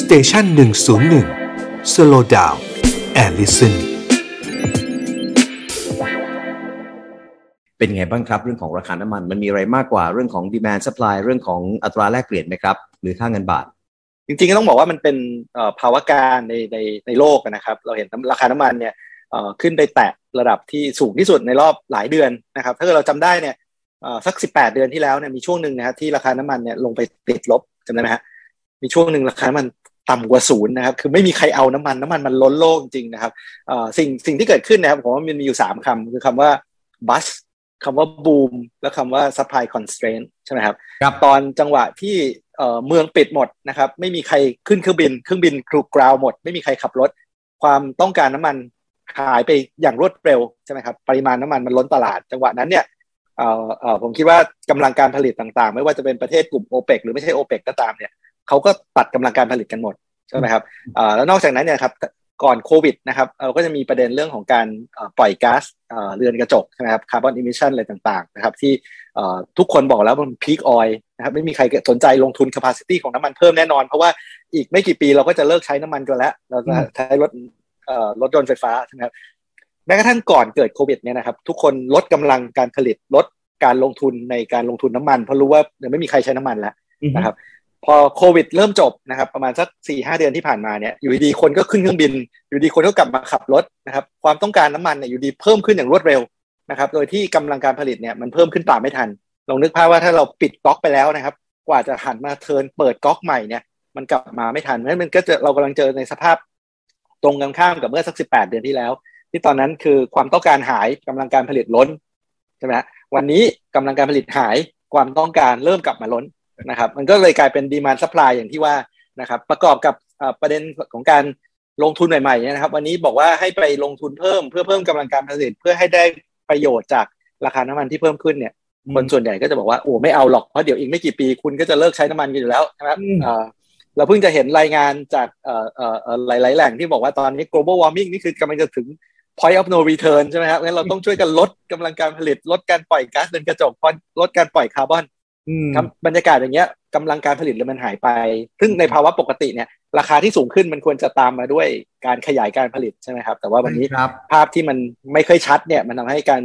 station หนึ่งศูนย์หนึ่ง slow down and listen เป็นไงบ้างครับ เรื่องของราคาน้ำมันมันมีอะไรมากกว่าเรื่องของ demand supply เรื่องของอัตราแลกเปลี่ยนไหมครับ หรือค่าเงินบาท จริงๆก็ต้องบอกว่ามันเป็นภาวะการในในในโลกนะครับ เราเห็นราคาน้ำมันเนี่ยขึ้นไปแตะระดับที่สูงที่สุดในรอบหลายเดือนนะครับ ถ้าเกิดเราจำได้เนี่ยสักสิบแปดเดือนที่แล้วเนี่ยมีช่วงหนึ่งนะครับที่ราคาน้ำมันเนี่ยลงไปติดลบจำได้ไหมฮะมีช่วงหนึ่งราคาน้ำมัน ต่ำกว่าศูนย์นะครับ คือไม่มีใครเอาน้ำมันน้ำมันมันล้นโลกจริงนะครับสิ่งสิ่งที่เกิดขึ้นนะครับผมว่ามันมีอยู่สามคำคือคำว่า bus คำว่า boom และคำว่า supply constraint ใช่ไหมครับครับ ตอนจังหวะที่เมืองปิดหมดนะครับ ไม่มีใครขึ้นเครื่องบิน เครื่องบินครูกราวหมด ไม่มีใครขับรถ ความต้องการน้ำมันหายไปอย่างรวดเร็วใช่ไหมครับ ปริมาณน้ำมันมันล้นตลาด จังหวะนั้นเนี่ยผมคิดว่ากำลังการผลิตต่างๆ ไม่ว่าจะเป็นประเทศกลุ่มโอเปกหรือไม่ใช่โอเปกก็ตามเนี่ย เขาก็ตัดกำลังการผลิตกันหมดใช่ไหมครับแล้วนอกจากนั้นเนี่ยครับก่อนโควิดนะครับเราก็จะมีประเด็นเรื่องของการปล่อยก๊าซเรือนกระจกใช่ไหมครับ carbon emission อะไรต่างๆนะครับที่ทุกคนบอกแล้วมัน peak oil นะครับไม่มีใครสนใจลงทุน capacity ของน้ำมันเพิ่มแน่นอน เพราะว่าอีกไม่กี่ปีเราก็จะเลิกใช้น้ำมันกันแล้ว เราจะใช้รถรถยนต์ไฟฟ้าใช่ไหมครับแม้กระทั่งก่อนเกิดโควิดเนี่ยนะครับทุกคนลดกำลังการผลิตลดการลงทุนในการลงทุนน้ำมัน เพราะรู้ว่าเดี๋ยวไม่มีใครใช้น้ำมันแล้วนะครับ พอโควิดเริ่มจบนะครับประมาณสักสี่ห้าเดือนที่ผ่านมาเนี่ยอยู่ดีคนก็ขึ้นเครื่องบิน อยู่ดีคนก็กลับมาขับรถนะครับความต้องการน้ำมันเนี่ยอยู่ดีเพิ่มขึ้นอย่างรวดเร็วนะครับโดยที่กำลังการผลิตเนี่ยมันเพิ่มขึ้นตามไม่ทันลองนึกภาพว่าถ้าเราปิดก๊อกไปแล้วนะครับ กว่าจะหันมาเทินเปิดก๊อกใหม่เนี่ยมันกลับมาไม่ทันเพราะมันก็จะเรากำลังเจอในสภาพตรงกันข้ามกับเมื่อสักสิบแปดเดือนที่แล้ว ที่ตอนนั้นคือความต้องการหายกำลังการผลิตล้นใช่ไหมวันนี้กำลังการผลิตหายความต้องการเริ่มกลับมาล้น นะครับ มันก็เลยกลายเป็น demand supply อย่างที่ว่านะครับ ประกอบกับประเด็นของการลงทุนใหม่ๆนะครับ วันนี้บอกว่าให้ไปลงทุนเพิ่มเพื่อเพิ่มกำลังการผลิตเพื่อให้ได้ประโยชน์จากราคาน้ำมันที่เพิ่มขึ้นเนี่ยคนส่วนใหญ่ก็จะบอกว่าโอ้ไม่เอาหรอกเพราะเดี๋ยวอีกไม่กี่ปีคุณก็จะเลิกใช้น้ำมันกันอยู่แล้วนะครับเราเพิ่งจะเห็นรายงานจากหลาย ๆ แหล่งที่บอกว่าตอนนี้ global warming นี่คือกำลังจะถึง point of no return ใช่ไหมครับงั้นเราต้องช่วยกันลดกำลังการผลิต ลดการปล่อยก๊าซเรือนกระจกลดการปล่อยคาร์บอนครั บบรรยากาศอย่างเงี้ยกำลังการผลิตเลยมันหายไป ซึ่งในภาวะปกติเนี่ย ราคาที่สูงขึ้นมันควรจะตามมาด้วยการขยายการผลิตใช่ไหมครับ แต่ว่าวันนี้ภาพที่มันไม่ค่อยชัดเนี่ย มันทำให้การ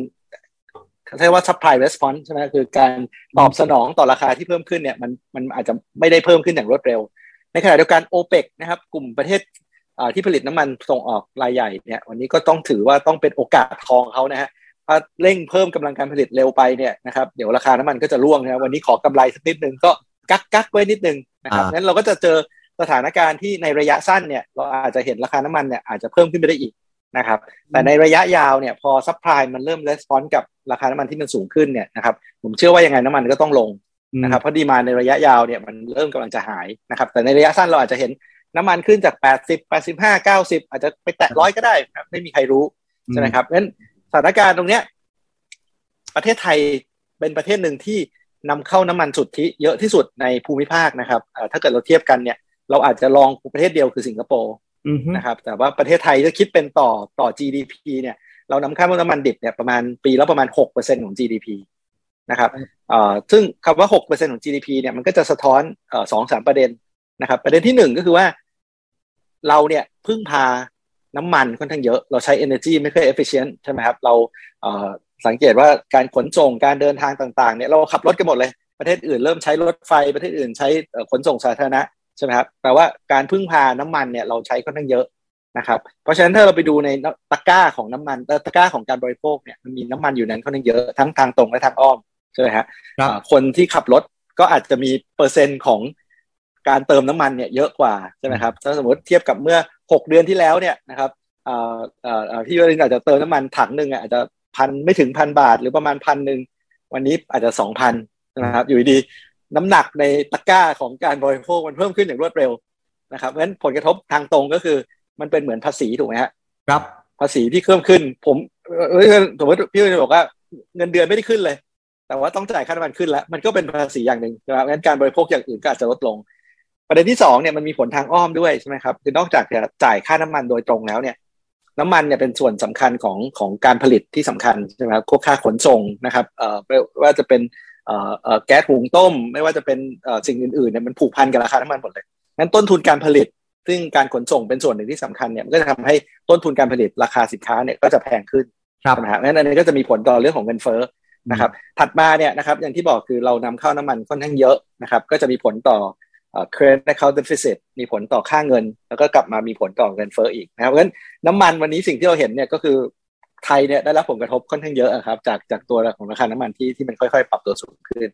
เรียกว่า supply response ใช่ไหมคือการตอบสนองต่อราคาที่เพิ่มขึ้นเนี่ยมันมันอาจจะไม่ได้เพิ่มขึ้นอย่างรวดเร็ว ในขณะเดียวกันโอเปกนะครับ กลุ่มประเทศที่ผลิตน้ำมันส่งออกรายใหญ่เนี่ย วันนี้ก็ต้องถือว่าต้องเป็นโอกาสทองเขานะฮะ ถ้าเร่งเพิ่มกำลังการผลิตเร็วไปเนี่ยนะครับเดี๋ยวราคาน้ำมันก็จะร่วงนะวันนี้ขอกำไรสักนิดนึงก็กักกักไว้นิดนึงนะครับงั้นเราก็จะเจอสถานการณ์ที่ในระยะสั้นเนี่ยเราอาจจะเห็นราคาน้ำมันเนี่ยอาจจะเพิ่มขึ้นไปได้อีกนะครับแต่ในระยะยาวเนี่ยพอ supply มันเริ่ม respond กับราคาน้ำมันที่มันสูงขึ้นเนี่ยนะครับผมเชื่อว่ายังไงน้ำมันก็ต้องลงนะครับเพราะดีมาในระยะยาวเนี่ยมันเริ่มกำลังจะหายนะครับแต่ในระยะสั้นเราอาจจะเห็นน้ำมันขึ้นจาก 80 85 90 อาจจะไปแตะร้อยก็ได้ครับไม่มีใครรู้ใช่ไหมครับงั้น สถานการณ์ตรงเนี้ย ประเทศไทยเป็นประเทศหนึ่งที่นำเข้าน้ำมันสุทธิเยอะที่สุดในภูมิภาคนะครับถ้าเกิดเราเทียบกันเนี่ย เราอาจจะลองประเทศเดียวคือสิงคโปร์นะครับ แต่ว่าประเทศไทยถ้าคิดเป็นต่อต่อ GDP เนี่ย เรานำเข้าน้ำมันดิบเนี่ยประมาณปีละประมาณ 6%ของ GDP นะครับซึ่งคำว่า 6%ของ GDP เนี่ยมันก็จะสะท้อนสองสามประเด็นนะครับ ประเด็นที่หนึ่งก็คือว่า เราเนี่ยพึ่งพา น้ำมันค่อนข้างเยอะ เราใช้ energy ไม่ค่อย efficient ใช่ไหมครับ เราสังเกตว่าการขนส่งการเดินทางต่างๆเนี่ยเราขับรถกันหมดเลย ประเทศอื่นเริ่มใช้รถไฟประเทศอื่นใช้ขนส่งสาธารณะใช่ไหมครับแปลว่าการพึ่งพาน้ำมันเนี่ยเราใช้ค่อนข้างเยอะนะครับ เพราะฉะนั้นถ้าเราไปดูในตะกร้าของน้ำมันตะกร้าของการบริโภคเนี่ยมันมีน้ำมันอยู่นั้นค่อนข้างเยอะทั้งทางตรงและทางอ้อมใช่ไหมฮะคนที่ขับรถก็อาจจะมีเปอร์เซ็นต์ของ การเติมน้ำมันเนี่ยเยอะกว่าใช่ไหมครับถ้าสมมติเทียบกับเมื่อ 6 เดือนที่แล้วเนี่ยนะครับพี่วรินอาจจะเติมน้ำมันถังหนึ่งอาจจะพันไม่ถึงพันบาท หรือประมาณพันหนึ่งวันนี้อาจจะสองพันนะครับอยู่ดีน้ำหนักในตะกร้าของการบริโภคมันเพิ่มขึ้นอย่างรวดเร็วนะครับเพราะฉะนั้นผลกระทบทางตรงก็คือมันเป็นเหมือนภาษีถูกไหมฮะครับภาษีที่เพิ่มขึ้น ผมสมมติพี่จะบอกว่าเงินเดือนไม่ได้ขึ้นเลย แต่ว่าต้องจ่ายค่าน้ำมันขึ้นแล้ว มันก็เป็นภาษีอย่างหนึ่งนะครับงั้นการบริโภคอย่างอื่นก็อาจจะลดลง ประเด็นที่สองเนี่ยมันมีผลทางอ้อมด้วยใช่ไหมครับคือนอกจากจะจ่ายค่าน้ำมันโดยตรงแล้วเนี่ย น้ำมันเนี่ยเป็นส่วนสำคัญของของการผลิตที่สำคัญใช่ไหมครับค่าขนส่งนะครับเอ่อไม่ว่าจะเป็นเอ่อเอ่อแก๊สหุงต้ม ไม่ว่าจะเป็นเอ่อสิ่งอื่นๆเนี่ยมันผูกพันกับราคาน้ำมันหมดเลยงั้นต้นทุนการผลิต ซึ่งการขนส่งเป็นส่วนหนึ่งที่สำคัญเนี่ยมันก็จะทำให้ต้นทุนการผลิตราคาสินค้าเนี่ยก็จะแพงขึ้นครับใช่ไหมฮะงั้นอันนี้ก็จะมีผลต่อเรื่องของเงินเฟ้อนะครับ ถัดมาเนี่ยนะครับอย่างที่บอกคือเรานำเข้าน้ำมันค่อนข้างเยอะนะครับ ก็จะมีผลต่อเอ่อ current account deficit มีผลต่อค่าเงิน แล้วก็กลับมามีผลต่อเงินเฟ้ออีกนะครับเพราะฉะนั้นน้ำมันวันนี้สิ่งที่เราเห็นเนี่ยก็คือไทยเนี่ยได้รับผลกระทบค่อนข้างเยอะอะครับจากจากตัวของราคาน้ำมันที่ที่มันค่อยๆ ปรับตัวสูงขึ้น